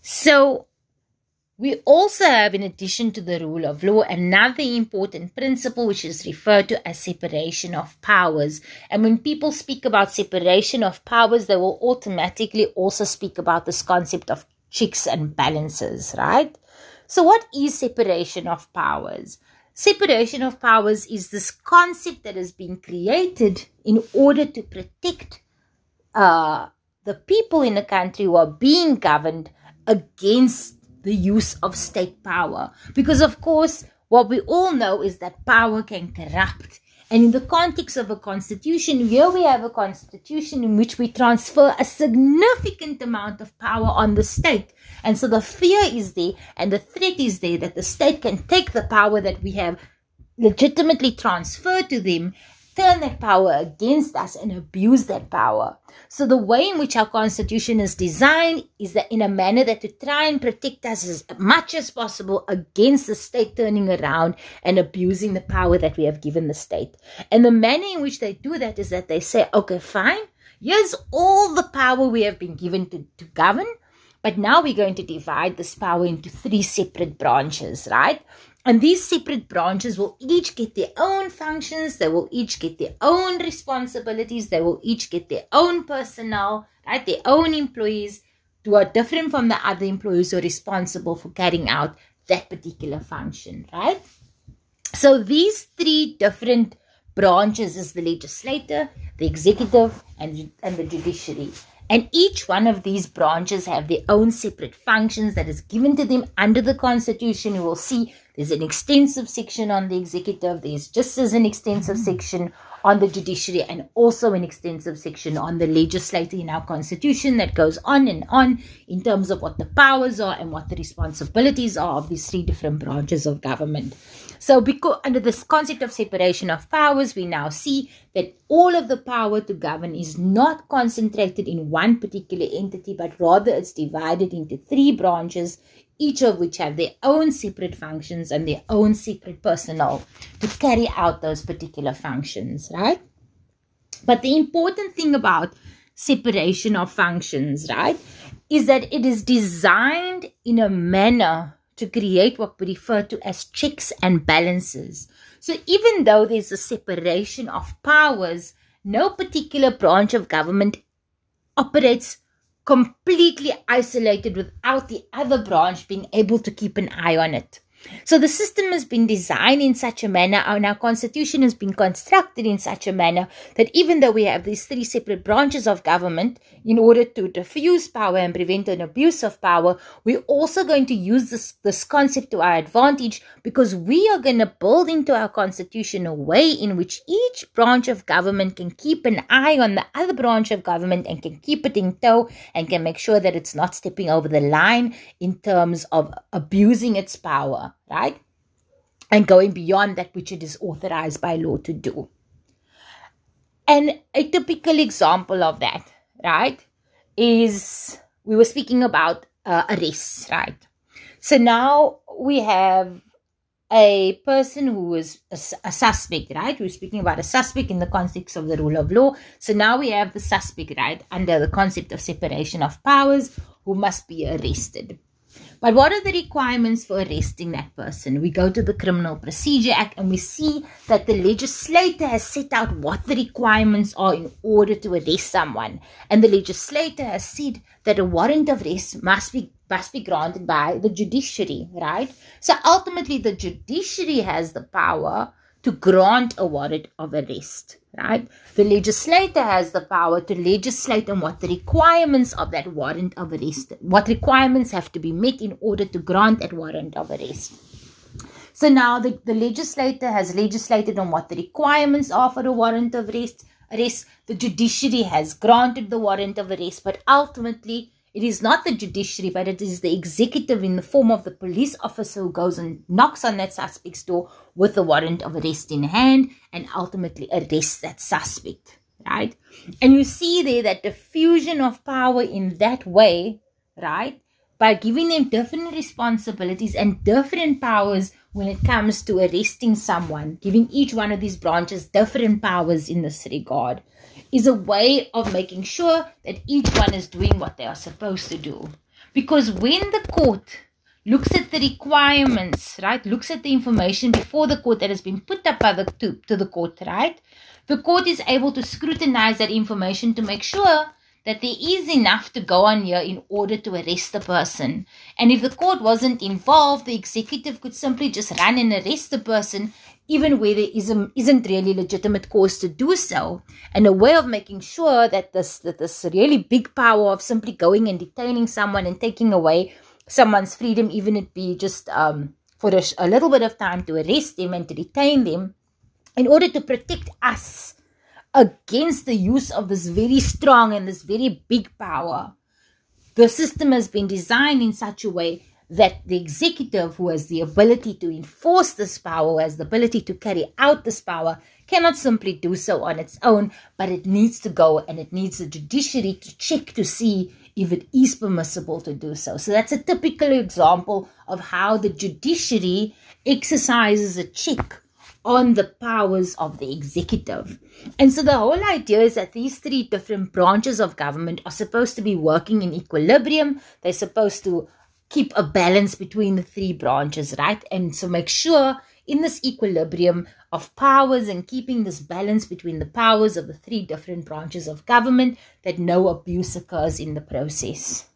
So we also have, in addition to the rule of law, another important principle which is referred to as separation of powers. And when people speak about separation of powers, they will automatically also speak about this concept of checks and balances, right? So, what is separation of powers? Separation of powers is this concept that has been created in order to protect uh, the people in a country who are being governed against the use of state power. Because, of course, what we all know is that power can corrupt. And in the context of a constitution, here we have a constitution in which we transfer a significant amount of power on the state. And so the fear is there and the threat is there that the state can take the power that we have legitimately transferred to them turn that power against us and abuse that power. So the way in which our constitution is designed is that in a manner that to try and protect us as much as possible against the state turning around and abusing the power that we have given the state. And the manner in which they do that is that they say, okay, fine, here's all the power we have been given to, to govern. But now we're going to divide this power into three separate branches, right? And these separate branches will each get their own functions, they will each get their own responsibilities, they will each get their own personnel, right? Their own employees who are different from the other employees who are responsible for carrying out that particular function, right? So these three different branches is the legislature, the executive, and, and the judiciary. And each one of these branches have their own separate functions that is given to them under the constitution. You will see there's an extensive section on the executive. There's just as an extensive mm-hmm. section on the judiciary and also an extensive section on the legislature in our constitution that goes on and on in terms of what the powers are and what the responsibilities are of these three different branches of government. So, because under this concept of separation of powers, we now see that all of the power to govern is not concentrated in one particular entity, but rather it's divided into three branches each of which have their own separate functions and their own separate personnel to carry out those particular functions, right? But the important thing about separation of functions, right, is that it is designed in a manner to create what we refer to as checks and balances. So even though there's a separation of powers, no particular branch of government operates completely isolated without the other branch being able to keep an eye on it. So the system has been designed in such a manner, and our constitution has been constructed in such a manner that even though we have these three separate branches of government, in order to diffuse power and prevent an abuse of power, we're also going to use this, this concept to our advantage because we are going to build into our constitution a way in which each branch of government can keep an eye on the other branch of government and can keep it in tow and can make sure that it's not stepping over the line in terms of abusing its power right? And going beyond that which it is authorized by law to do. And a typical example of that, right, is we were speaking about uh, arrests, right? So now we have a person who is a, a, suspect, right? We're speaking about a suspect in the context of the rule of law. So now we have the suspect, right, under the concept of separation of powers, who must be arrested. But what are the requirements for arresting that person? We go to the Criminal Procedure Act and we see that the legislator has set out what the requirements are in order to arrest someone. And the legislator has said that a warrant of arrest must be must be granted by the judiciary, right? So ultimately the judiciary has the power to grant a warrant of arrest right? The legislator has the power to legislate on what the requirements of that warrant of arrest, what requirements have to be met in order to grant that warrant of arrest. So now the, the legislator has legislated on what the requirements are for a warrant of arrest. Arrest. The judiciary has granted the warrant of arrest, but ultimately it is not the judiciary, but it is the executive in the form of the police officer who goes and knocks on that suspect's door with a warrant of arrest in hand and ultimately arrests that suspect, right? And you see there that diffusion of power in that way, right? By giving them different responsibilities and different powers when it comes to arresting someone, giving each one of these branches different powers in this regard is a way of making sure that each one is doing what they are supposed to do. Because when the court looks at the requirements, right, looks at the information before the court that has been put up by the, to, to the court, right, the court is able to scrutinize that information to make sure that there is enough to go on here in order to arrest the person. And if the court wasn't involved, the executive could simply just run and arrest the person, even where there isn't, really legitimate cause to do so. And a way of making sure that this, that this really big power of simply going and detaining someone and taking away someone's freedom, even it be just um, for a, a little bit of time to arrest them and to detain them, in order to protect us against the use of this very strong and this very big power. The system has been designed in such a way that the executive, who has the ability to enforce this power, who has the ability to carry out this power, cannot simply do so on its own, but it needs to go and it needs the judiciary to check to see if it is permissible to do so. So that's a typical example of how the judiciary exercises a check on the powers of the executive. And so the whole idea is that these three different branches of government are supposed to be working in equilibrium. They're supposed to keep a balance between the three branches, right? And so make sure in this equilibrium of powers and keeping this balance between the powers of the three different branches of government that no abuse occurs in the process.